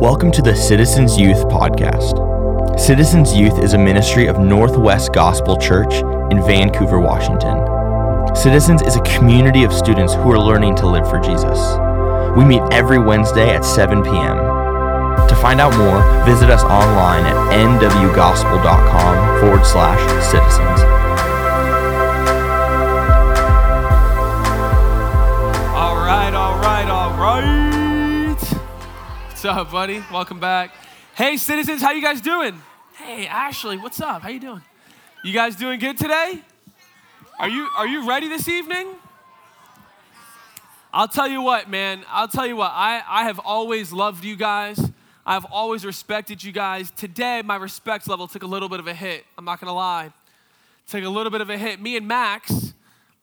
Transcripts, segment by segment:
Welcome to the Citizens Youth Podcast. Citizens Youth is a ministry of Northwest Gospel Church in Vancouver, Washington. Citizens is a community of students who are learning to live for Jesus. We meet every Wednesday at 7 p.m. To find out more, visit us online at nwgospel.com forward slash citizens. What's up, buddy? Welcome back. Hey, citizens, how you guys doing? Hey, Ashley, what's up? How you doing? You guys doing good today? Are you are you ready this evening? I'll tell you what, man. I'll tell you what. I, I have always loved you guys. I've always respected you guys. Today, my respect level took a little bit of a hit. I'm not gonna lie. Took a little bit of a hit. Me and Max,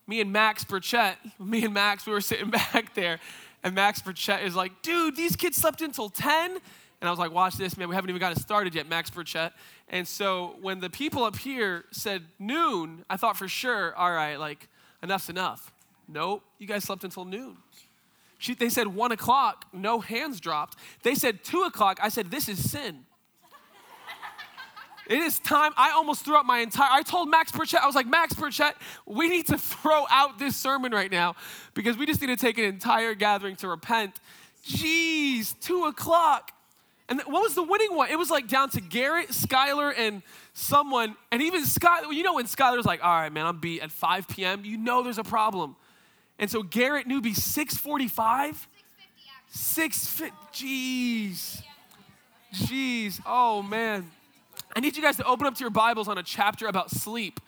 me and Max Burchett, me and Max, we were sitting back there, and Max Burchett is like, dude, these kids slept until 10. And I was like, watch this, man, we haven't even gotten started yet, Max Burchett. And so when the people up here said noon, I thought for sure, all right, like, enough's enough. Nope, you guys slept until noon. She, they said one o'clock, no hands dropped. They said two o'clock, I said, this is sin. It is time. I almost threw out my entire. I told Max Burchett, I was like, Max Burchett, we need to throw out this sermon right now because we just need to take an entire gathering to repent. Jeez, two o'clock. And what was the winning one? It was like down to Garrett, Skylar, and someone. And even Skylar, you know, when Skylar's like, all right, man, I'm beat at 5 p.m., you know there's a problem. And so Garrett knew be 645. 650. Jeez. Jeez. Oh, man. I need you guys to open up to your Bibles on a chapter about sleep.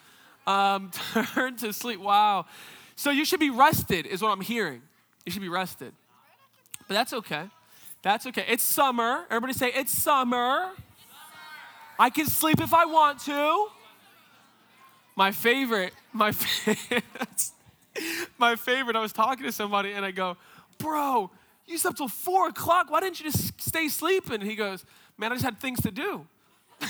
Um, turn to sleep. Wow. So you should be rested, is what I'm hearing. You should be rested. But that's okay. That's okay. It's summer. Everybody say, it's summer. I can sleep if I want to. My favorite, my favorite, my favorite, I was talking to somebody and I go, bro, you slept till four o'clock. Why didn't you just stay sleeping? He goes, man, I just had things to do.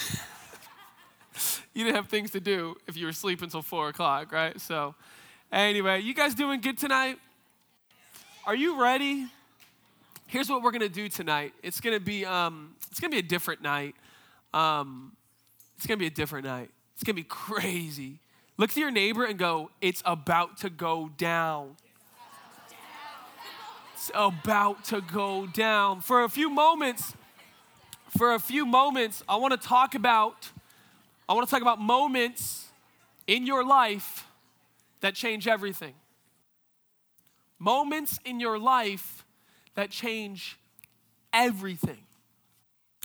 you didn't have things to do if you were sleeping until four o'clock, right? So, anyway, you guys doing good tonight? Are you ready? Here's what we're gonna do tonight. It's gonna be um, it's gonna be a different night. Um, it's gonna be a different night. It's gonna be crazy. Look to your neighbor and go, "It's about to go down." It's about to go down. For a few moments, for a few moments, I want to talk about I want to talk about moments in your life that change everything. Moments in your life that change everything.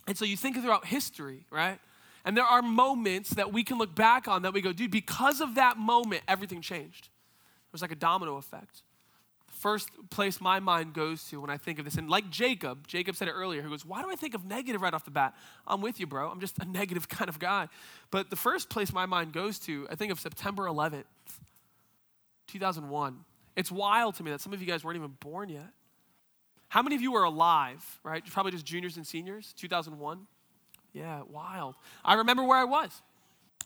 And so you think throughout history, right? And there are moments that we can look back on that we go, dude, because of that moment, everything changed. It was like a domino effect first place my mind goes to when I think of this. And like Jacob, Jacob said it earlier, he goes, Why do I think of negative right off the bat? I'm with you, bro. I'm just a negative kind of guy. But the first place my mind goes to, I think of September 11th, 2001. It's wild to me that some of you guys weren't even born yet. How many of you are alive, right? Probably just juniors and seniors, 2001. Yeah, wild. I remember where I was.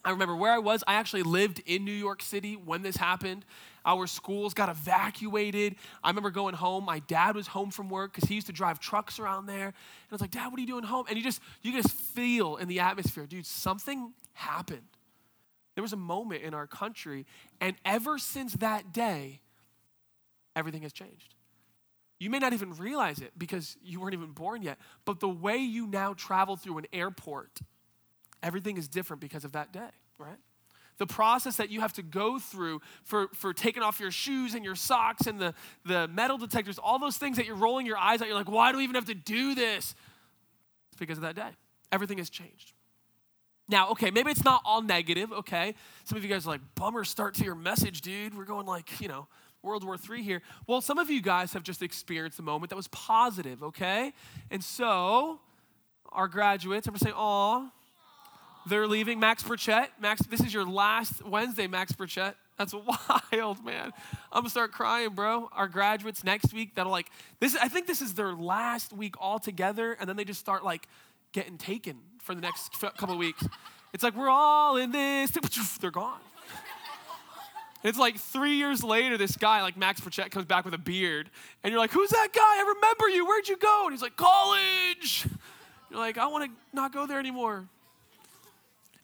I remember where I was. I actually lived in New York City when this happened. Our schools got evacuated. I remember going home. My dad was home from work because he used to drive trucks around there. And I was like, Dad, what are you doing home? And you just you just feel in the atmosphere, dude, something happened. There was a moment in our country, and ever since that day, everything has changed. You may not even realize it because you weren't even born yet, but the way you now travel through an airport, everything is different because of that day, right? The process that you have to go through for, for taking off your shoes and your socks and the, the metal detectors, all those things that you're rolling your eyes at, you're like, why do we even have to do this? It's because of that day. Everything has changed. Now, okay, maybe it's not all negative, okay? Some of you guys are like, bummer start to your message, dude. We're going like, you know, World War III here. Well, some of you guys have just experienced a moment that was positive, okay? And so, our graduates, everybody say, aw, they're leaving. Max Burchett. Max, this is your last Wednesday, Max Burchett. That's wild, man. I'm gonna start crying, bro. Our graduates next week, that'll like this. I think this is their last week all together, and then they just start like getting taken for the next couple of weeks. It's like we're all in this. They're gone. It's like three years later, this guy, like Max Burchett, comes back with a beard, and you're like, "Who's that guy? I remember you. Where'd you go?" And he's like, "College." You're like, I want to not go there anymore.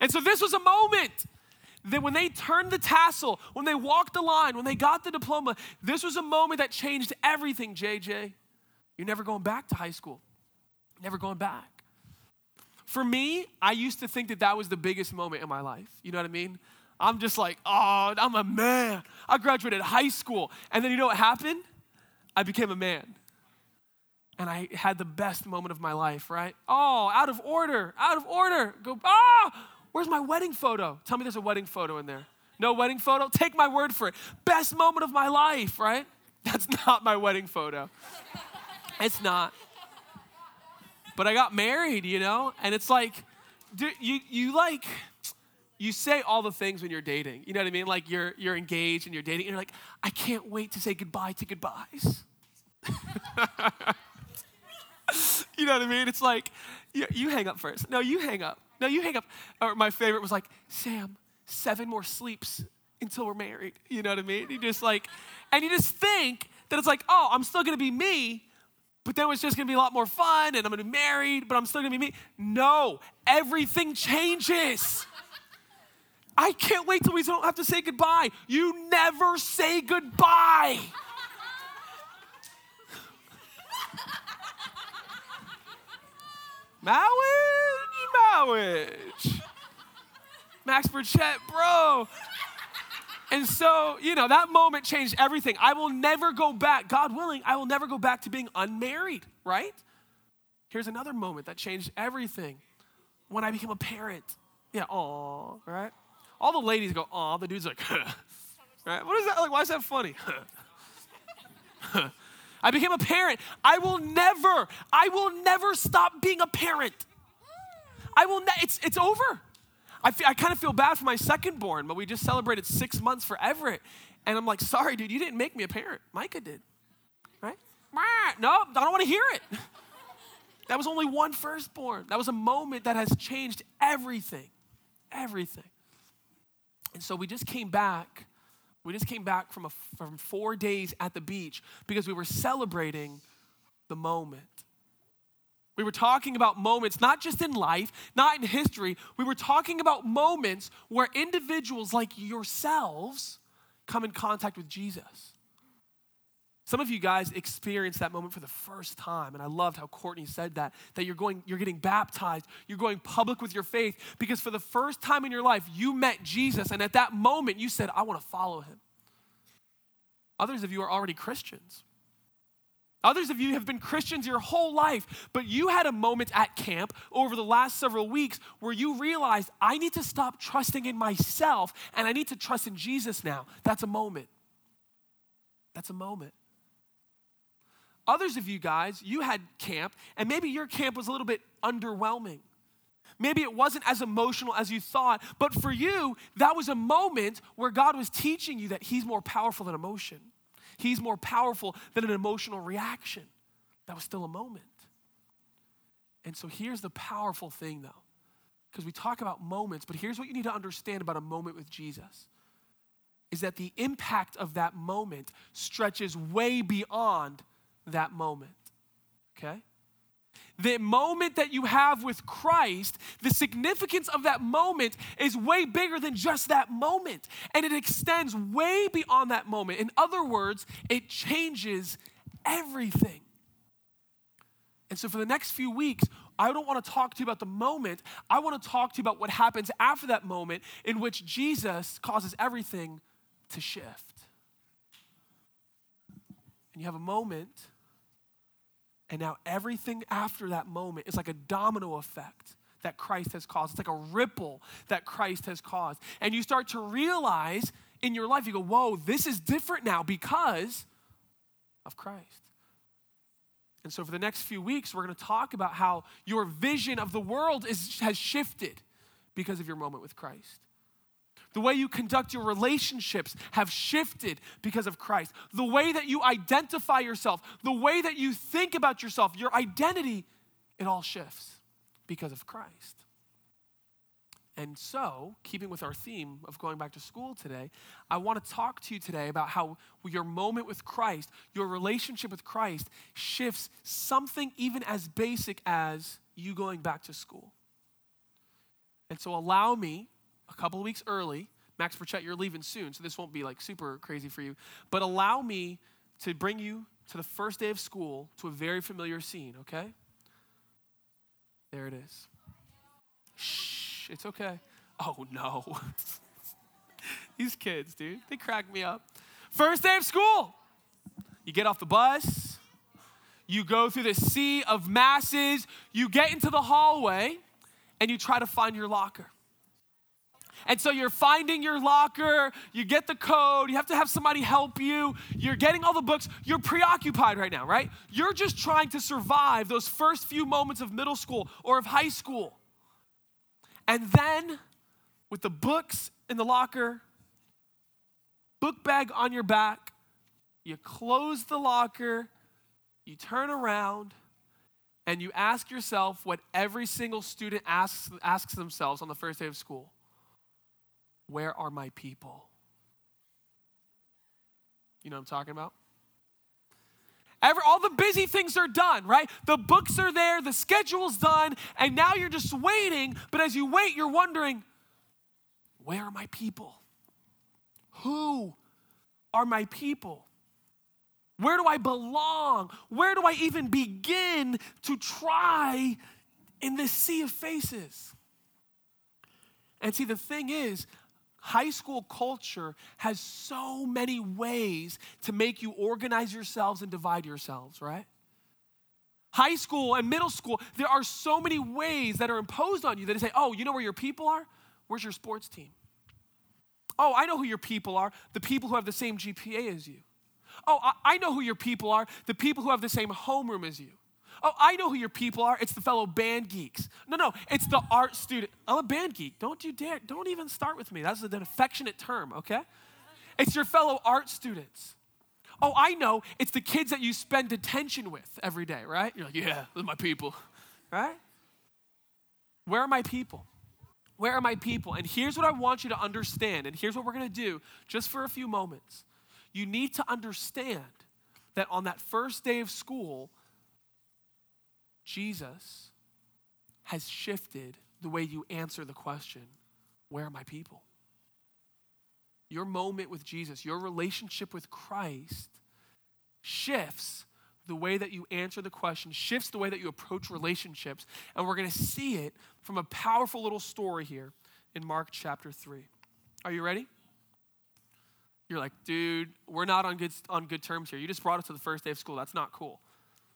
And so this was a moment that when they turned the tassel, when they walked the line, when they got the diploma, this was a moment that changed everything, JJ. You're never going back to high school. Never going back. For me, I used to think that that was the biggest moment in my life. You know what I mean? I'm just like, oh, I'm a man. I graduated high school. And then you know what happened? I became a man. And I had the best moment of my life, right? Oh, out of order, out of order. Go, ah, where's my wedding photo? Tell me there's a wedding photo in there. No wedding photo? Take my word for it. Best moment of my life, right? That's not my wedding photo. It's not. But I got married, you know? And it's like, you, you like, you say all the things when you're dating. You know what I mean? Like you're, you're engaged and you're dating, and you're like, I can't wait to say goodbye to goodbyes. you know what I mean? It's like, you, you hang up first. No, you hang up. No, you hang up. Or my favorite was like, Sam, seven more sleeps until we're married. You know what I mean? You just like, and you just think that it's like, oh, I'm still gonna be me, but then it's just gonna be a lot more fun and I'm gonna be married, but I'm still gonna be me. No, everything changes. I can't wait till we don't have to say goodbye. You never say goodbye. Marriage, marriage. Max Burchett, bro. And so, you know, that moment changed everything. I will never go back, God willing, I will never go back to being unmarried, right? Here's another moment that changed everything when I became a parent. Yeah, aw, right? All the ladies go, aw, the dude's like, right? What is that like? Why is that funny? I became a parent. I will never, I will never stop being a parent. I will, ne- it's, it's over. I, I kind of feel bad for my second born, but we just celebrated six months for Everett. And I'm like, sorry, dude, you didn't make me a parent. Micah did. Right? No, I don't want to hear it. That was only one firstborn. That was a moment that has changed everything. Everything. And so we just came back. We just came back from, a, from four days at the beach because we were celebrating the moment. We were talking about moments, not just in life, not in history. We were talking about moments where individuals like yourselves come in contact with Jesus. Some of you guys experienced that moment for the first time, and I loved how Courtney said that, that you're going, you're getting baptized, you're going public with your faith, because for the first time in your life, you met Jesus, and at that moment, you said, I want to follow him. Others of you are already Christians. Others of you have been Christians your whole life, but you had a moment at camp over the last several weeks where you realized, I need to stop trusting in myself and I need to trust in Jesus now. That's a moment. That's a moment. Others of you guys, you had camp, and maybe your camp was a little bit underwhelming. Maybe it wasn't as emotional as you thought, but for you, that was a moment where God was teaching you that He's more powerful than emotion. He's more powerful than an emotional reaction. That was still a moment. And so here's the powerful thing, though, because we talk about moments, but here's what you need to understand about a moment with Jesus is that the impact of that moment stretches way beyond that moment. Okay? The moment that you have with Christ, the significance of that moment is way bigger than just that moment. And it extends way beyond that moment. In other words, it changes everything. And so, for the next few weeks, I don't want to talk to you about the moment. I want to talk to you about what happens after that moment in which Jesus causes everything to shift. And you have a moment and now everything after that moment is like a domino effect that Christ has caused. It's like a ripple that Christ has caused. And you start to realize in your life, you go, whoa, this is different now because of Christ. And so, for the next few weeks, we're going to talk about how your vision of the world is, has shifted because of your moment with Christ. The way you conduct your relationships have shifted because of Christ. The way that you identify yourself, the way that you think about yourself, your identity, it all shifts because of Christ. And so, keeping with our theme of going back to school today, I want to talk to you today about how your moment with Christ, your relationship with Christ, shifts something even as basic as you going back to school. And so allow me a couple of weeks early. Max Burchett, you're leaving soon, so this won't be like super crazy for you. But allow me to bring you to the first day of school to a very familiar scene, okay? There it is. Shh, it's okay. Oh no. These kids, dude, they crack me up. First day of school. You get off the bus, you go through the sea of masses, you get into the hallway, and you try to find your locker. And so you're finding your locker, you get the code, you have to have somebody help you, you're getting all the books, you're preoccupied right now, right? You're just trying to survive those first few moments of middle school or of high school. And then, with the books in the locker, book bag on your back, you close the locker, you turn around, and you ask yourself what every single student asks, asks themselves on the first day of school Where are my people? You know what I'm talking about? Every, all the busy things are done, right? The books are there, the schedule's done, and now you're just waiting. But as you wait, you're wondering, where are my people? Who are my people? Where do I belong? Where do I even begin to try in this sea of faces? And see, the thing is, high school culture has so many ways to make you organize yourselves and divide yourselves, right? High school and middle school, there are so many ways that are imposed on you that say, oh, you know where your people are? Where's your sports team? Oh, I know who your people are the people who have the same GPA as you. Oh, I, know who your people are the people who have the same homeroom as you. Oh, I know who your people are. It's the fellow band geeks. No, no, it's the art student. I'm a band geek. Don't you dare. Don't even start with me. That's an affectionate term, okay? It's your fellow art students. Oh, I know. It's the kids that you spend detention with every day, right? You're like, yeah, those are my people, right? Where are my people? Where are my people? And here's what I want you to understand, and here's what we're gonna do just for a few moments. You need to understand that on that first day of school, Jesus has shifted the way you answer the question where are my people? Your moment with Jesus, your relationship with Christ shifts the way that you answer the question, shifts the way that you approach relationships. And we're going to see it from a powerful little story here in Mark chapter 3. Are you ready? You're like, dude, we're not on good, on good terms here. You just brought us to the first day of school. That's not cool.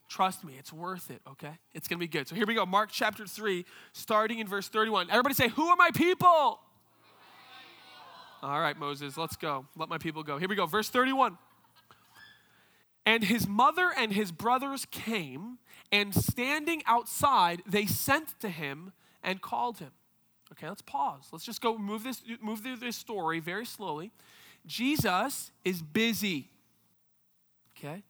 Trust me, it's worth it, okay? It's gonna be good. So here we go, Mark chapter 3, starting in verse 31. Everybody say, Who are my people? All right, Moses, let's go. Let my people go. Here we go, verse 31. And his mother and his brothers came, and standing outside, they sent to him and called him. Okay, let's pause. Let's just go move this move through this story very slowly. Jesus is busy. Okay?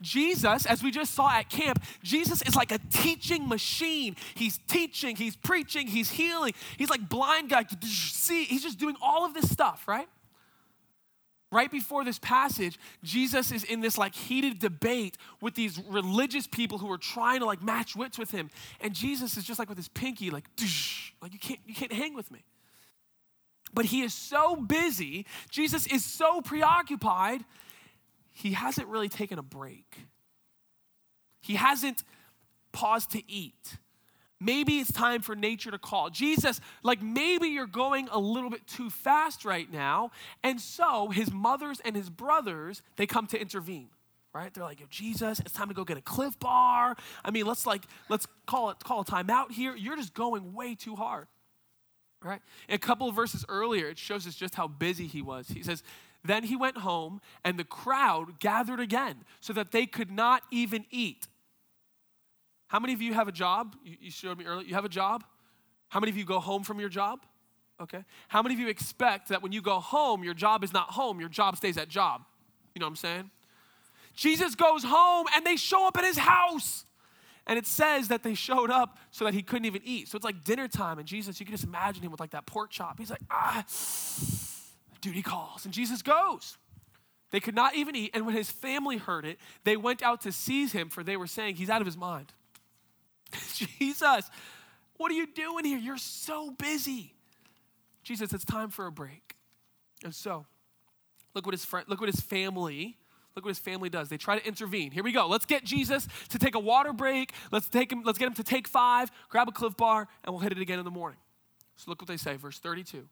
Jesus, as we just saw at camp, Jesus is like a teaching machine. He's teaching, he's preaching, he's healing. He's like blind guy. See, he's just doing all of this stuff, right? Right before this passage, Jesus is in this like heated debate with these religious people who are trying to like match wits with him. And Jesus is just like with his pinky, like, like you can't, you can't hang with me. But he is so busy, Jesus is so preoccupied he hasn't really taken a break. He hasn't paused to eat. Maybe it's time for nature to call. Jesus, like maybe you're going a little bit too fast right now. And so his mothers and his brothers, they come to intervene. Right? They're like, Jesus, it's time to go get a Clif Bar. I mean, let's like, let's call it call a timeout here. You're just going way too hard. Right? a couple of verses earlier, it shows us just how busy he was. He says, then he went home, and the crowd gathered again so that they could not even eat. How many of you have a job? You showed me earlier. You have a job? How many of you go home from your job? Okay. How many of you expect that when you go home, your job is not home, your job stays at job? You know what I'm saying? Jesus goes home and they show up at his house. And it says that they showed up so that he couldn't even eat. So it's like dinner time, and Jesus, you can just imagine him with like that pork chop. He's like, ah duty calls. And Jesus goes. They could not even eat. And when his family heard it, they went out to seize him, for they were saying, He's out of his mind. Jesus, what are you doing here? You're so busy. Jesus, it's time for a break. And so, look what his friend, look what his family, look what his family does. They try to intervene. Here we go. Let's get Jesus to take a water break. Let's take him, let's get him to take five, grab a Clif bar, and we'll hit it again in the morning. So look what they say, verse 32.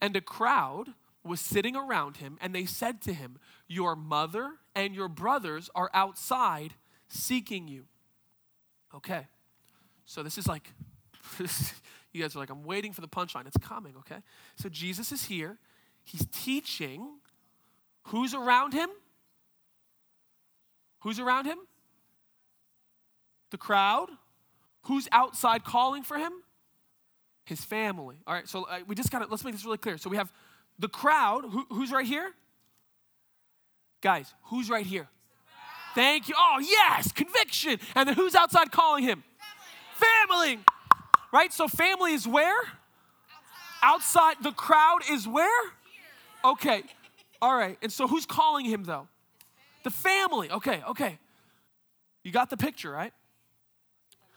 And a crowd was sitting around him, and they said to him, Your mother and your brothers are outside seeking you. Okay. So this is like, you guys are like, I'm waiting for the punchline. It's coming, okay? So Jesus is here. He's teaching. Who's around him? Who's around him? The crowd. Who's outside calling for him? His family. All right, so uh, we just got to, let's make this really clear. So we have the crowd. Who, who's right here? Guys, who's right here? Thank you. Oh, yes, conviction. And then who's outside calling him? Family. family. Right? So family is where? Outside. Outside. The crowd is where? Okay. All right. And so who's calling him though? The family. Okay, okay. You got the picture, right?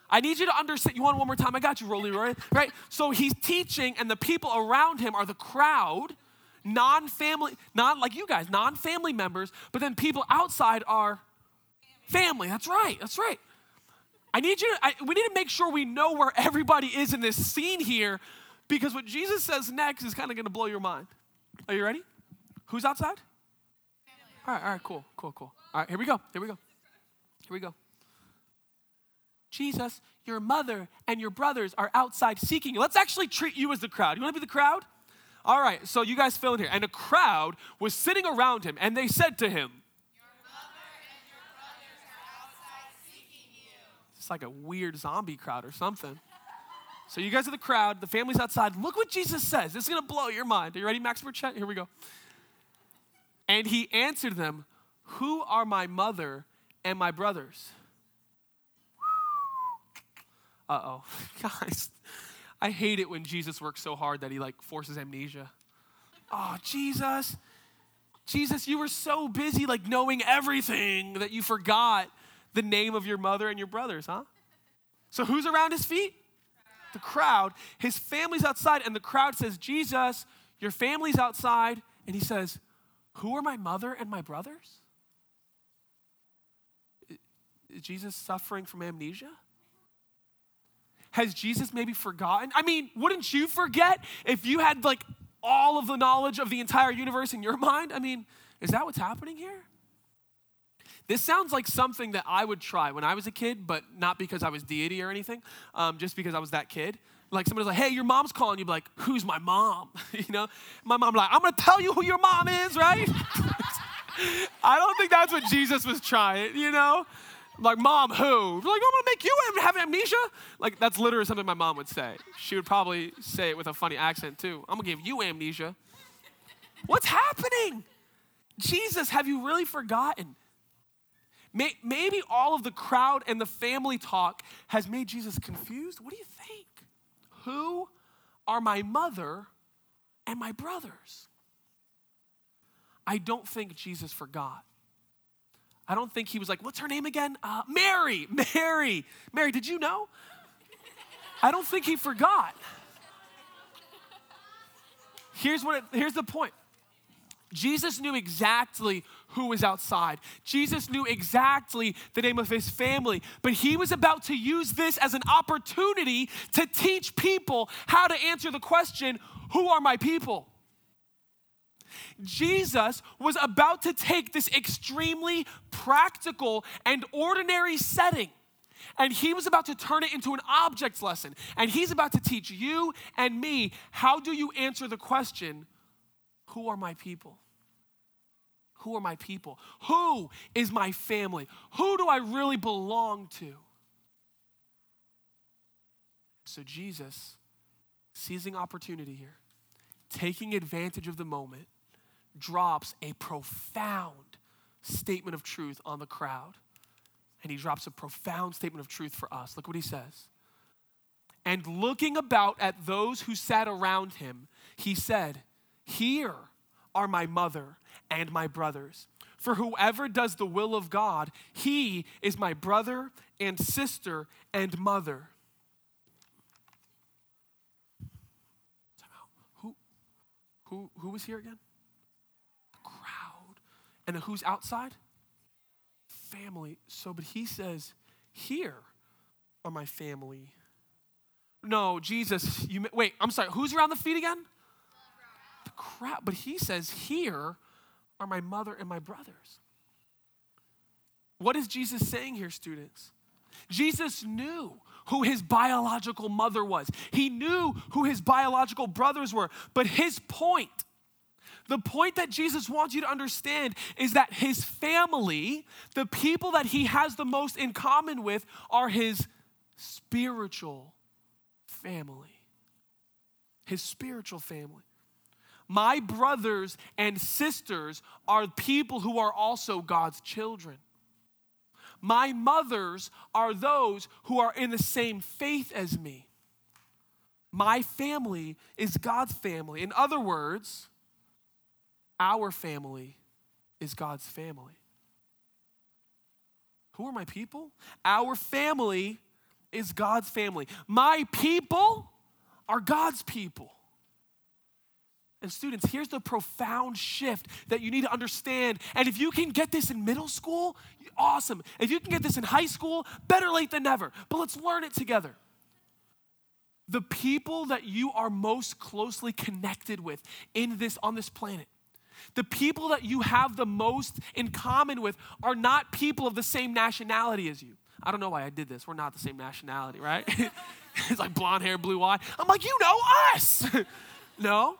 I need you to understand. You want one more time? I got you, Rolly Roy. Right? So he's teaching, and the people around him are the crowd, non family, not like you guys, non family members, but then people outside are family. That's right. That's right. I need you to, I, we need to make sure we know where everybody is in this scene here because what Jesus says next is kind of going to blow your mind. Are you ready? Who's outside? All right, all right, cool, cool, cool. All right, here we go. Here we go. Here we go. Jesus, your mother and your brothers are outside seeking you. Let's actually treat you as the crowd. You want to be the crowd? All right, so you guys fill in here. And a crowd was sitting around him, and they said to him, It's like a weird zombie crowd or something. So you guys are the crowd, the family's outside. Look what Jesus says. This is gonna blow your mind. Are you ready, Max Burchett? Here we go. And he answered them, Who are my mother and my brothers? Uh oh. Guys, I hate it when Jesus works so hard that he like forces amnesia. Oh, Jesus. Jesus, you were so busy like knowing everything that you forgot the name of your mother and your brothers, huh? So who's around his feet? The crowd. His family's outside, and the crowd says, Jesus, your family's outside. And he says, Who are my mother and my brothers? Is Jesus suffering from amnesia? Has Jesus maybe forgotten? I mean, wouldn't you forget if you had like all of the knowledge of the entire universe in your mind? I mean, is that what's happening here? This sounds like something that I would try when I was a kid, but not because I was deity or anything, um, just because I was that kid. Like somebody's like, hey, your mom's calling you. Like, who's my mom? you know? My mom like, I'm gonna tell you who your mom is, right? I don't think that's what Jesus was trying, you know? Like, mom, who? Like, I'm gonna make you have amnesia? Like, that's literally something my mom would say. She would probably say it with a funny accent too. I'm gonna give you amnesia. What's happening? Jesus, have you really forgotten? Maybe all of the crowd and the family talk has made Jesus confused. What do you think? Who are my mother and my brothers? I don't think Jesus forgot. I don't think he was like, what's her name again? Uh, Mary, Mary, Mary, did you know? I don't think he forgot. Here's, what it, here's the point Jesus knew exactly who was outside. Jesus knew exactly the name of his family, but he was about to use this as an opportunity to teach people how to answer the question Who are my people? Jesus was about to take this extremely practical and ordinary setting and he was about to turn it into an object lesson. And he's about to teach you and me how do you answer the question, Who are my people? Who are my people? Who is my family? Who do I really belong to? So, Jesus, seizing opportunity here, taking advantage of the moment, drops a profound statement of truth on the crowd. And he drops a profound statement of truth for us. Look what he says. And looking about at those who sat around him, he said, Here are my mother and my brothers. For whoever does the will of God, he is my brother and sister and mother. Who, who, who was here again? And who's outside? Family. So, but he says, Here are my family. No, Jesus, you wait, I'm sorry, who's around the feet again? The crowd. But he says, Here are my mother and my brothers. What is Jesus saying here, students? Jesus knew who his biological mother was. He knew who his biological brothers were. But his point, the point that Jesus wants you to understand is that his family, the people that he has the most in common with, are his spiritual family. His spiritual family. My brothers and sisters are people who are also God's children. My mothers are those who are in the same faith as me. My family is God's family. In other words, our family is God's family. Who are my people? Our family is God's family. My people are God's people. And students, here's the profound shift that you need to understand. And if you can get this in middle school, awesome. If you can get this in high school, better late than never. But let's learn it together. The people that you are most closely connected with in this on this planet, the people that you have the most in common with are not people of the same nationality as you. I don't know why I did this. We're not the same nationality, right? it's like blonde hair, blue eye. I'm like, you know us. no,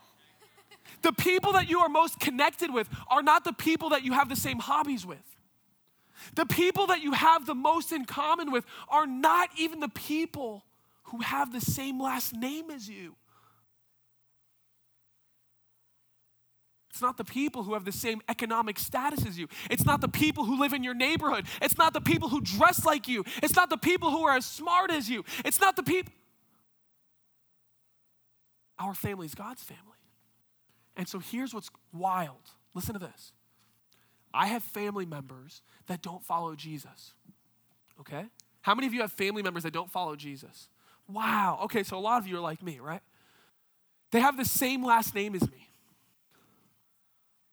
the people that you are most connected with are not the people that you have the same hobbies with. The people that you have the most in common with are not even the people who have the same last name as you. It's not the people who have the same economic status as you. It's not the people who live in your neighborhood. It's not the people who dress like you. It's not the people who are as smart as you. It's not the people. Our family is God's family. And so here's what's wild. Listen to this. I have family members that don't follow Jesus. Okay? How many of you have family members that don't follow Jesus? Wow. Okay, so a lot of you are like me, right? They have the same last name as me.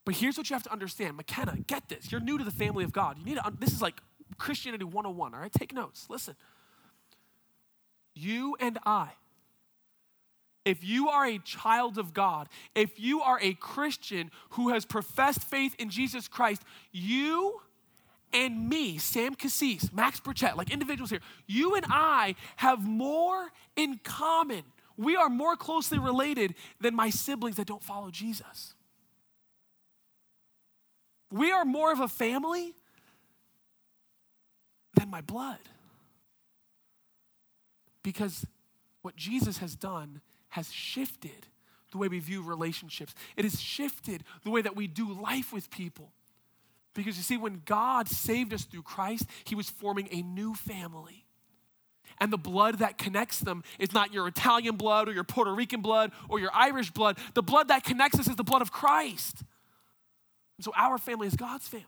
But here's what you have to understand. McKenna, get this. You're new to the family of God. You need to, this is like Christianity 101, all right? Take notes. Listen. You and I if you are a child of God, if you are a Christian who has professed faith in Jesus Christ, you and me, Sam Cassis, Max Burchett, like individuals here, you and I have more in common. We are more closely related than my siblings that don't follow Jesus. We are more of a family than my blood. Because what Jesus has done has shifted the way we view relationships. It has shifted the way that we do life with people. Because you see, when God saved us through Christ, He was forming a new family. And the blood that connects them is not your Italian blood or your Puerto Rican blood or your Irish blood. The blood that connects us is the blood of Christ. So our family is God's family.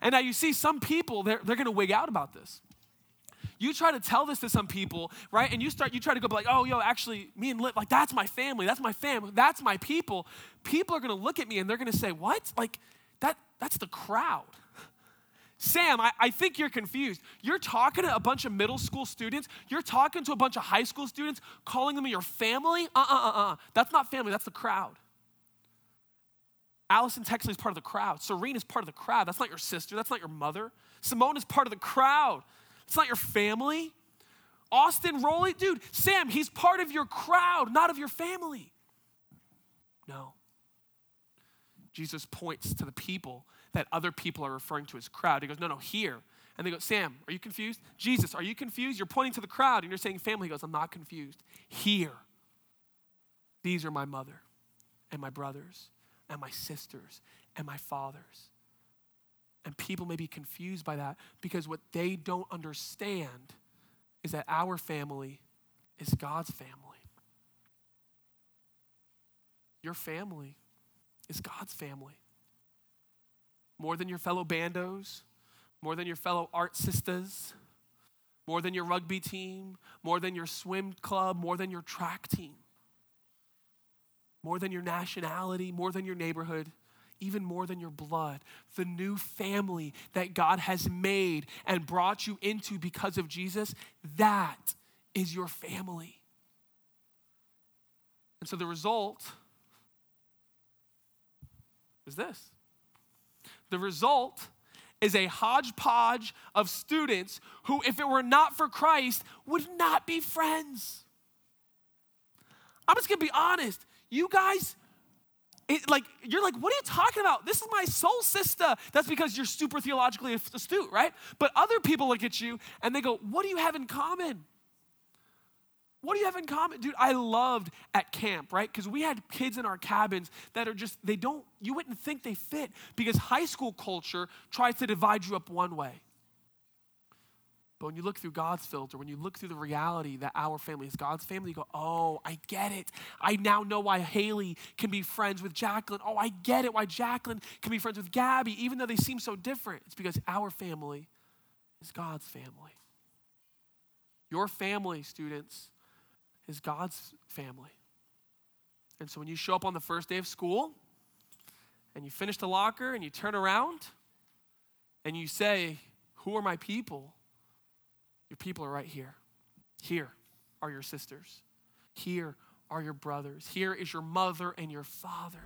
And now you see, some people, they're, they're going to wig out about this. You try to tell this to some people, right? And you start, you try to go like, oh, yo, actually, me and Lip, like, that's my family, that's my family, that's my people. People are gonna look at me and they're gonna say, what? Like, that, that's the crowd. Sam, I, I, think you're confused. You're talking to a bunch of middle school students, you're talking to a bunch of high school students, calling them your family? Uh uh uh uh. That's not family, that's the crowd. Allison Texley is part of the crowd. Serene is part of the crowd. That's not your sister, that's not your mother. Simone is part of the crowd. It's not your family. Austin Rowley, dude, Sam, he's part of your crowd, not of your family. No. Jesus points to the people that other people are referring to as crowd. He goes, No, no, here. And they go, Sam, are you confused? Jesus, are you confused? You're pointing to the crowd and you're saying family. He goes, I'm not confused. Here. These are my mother and my brothers and my sisters and my fathers. And people may be confused by that because what they don't understand is that our family is God's family. Your family is God's family. more than your fellow bandos, more than your fellow art sisters, more than your rugby team, more than your swim club, more than your track team, more than your nationality, more than your neighborhood, even more than your blood. The new family that God has made and brought you into because of Jesus, that is your family. And so the result is this the result is a hodgepodge of students who, if it were not for Christ, would not be friends. I'm just gonna be honest. You guys, it, like, you're like, what are you talking about? This is my soul sister. That's because you're super theologically astute, right? But other people look at you and they go, what do you have in common? What do you have in common? Dude, I loved at camp, right? Because we had kids in our cabins that are just, they don't, you wouldn't think they fit because high school culture tries to divide you up one way. But when you look through God's filter, when you look through the reality that our family is God's family, you go, oh, I get it. I now know why Haley can be friends with Jacqueline. Oh, I get it why Jacqueline can be friends with Gabby, even though they seem so different. It's because our family is God's family. Your family, students, is God's family. And so when you show up on the first day of school and you finish the locker and you turn around and you say, Who are my people? Your people are right here. Here are your sisters. Here are your brothers. Here is your mother and your father.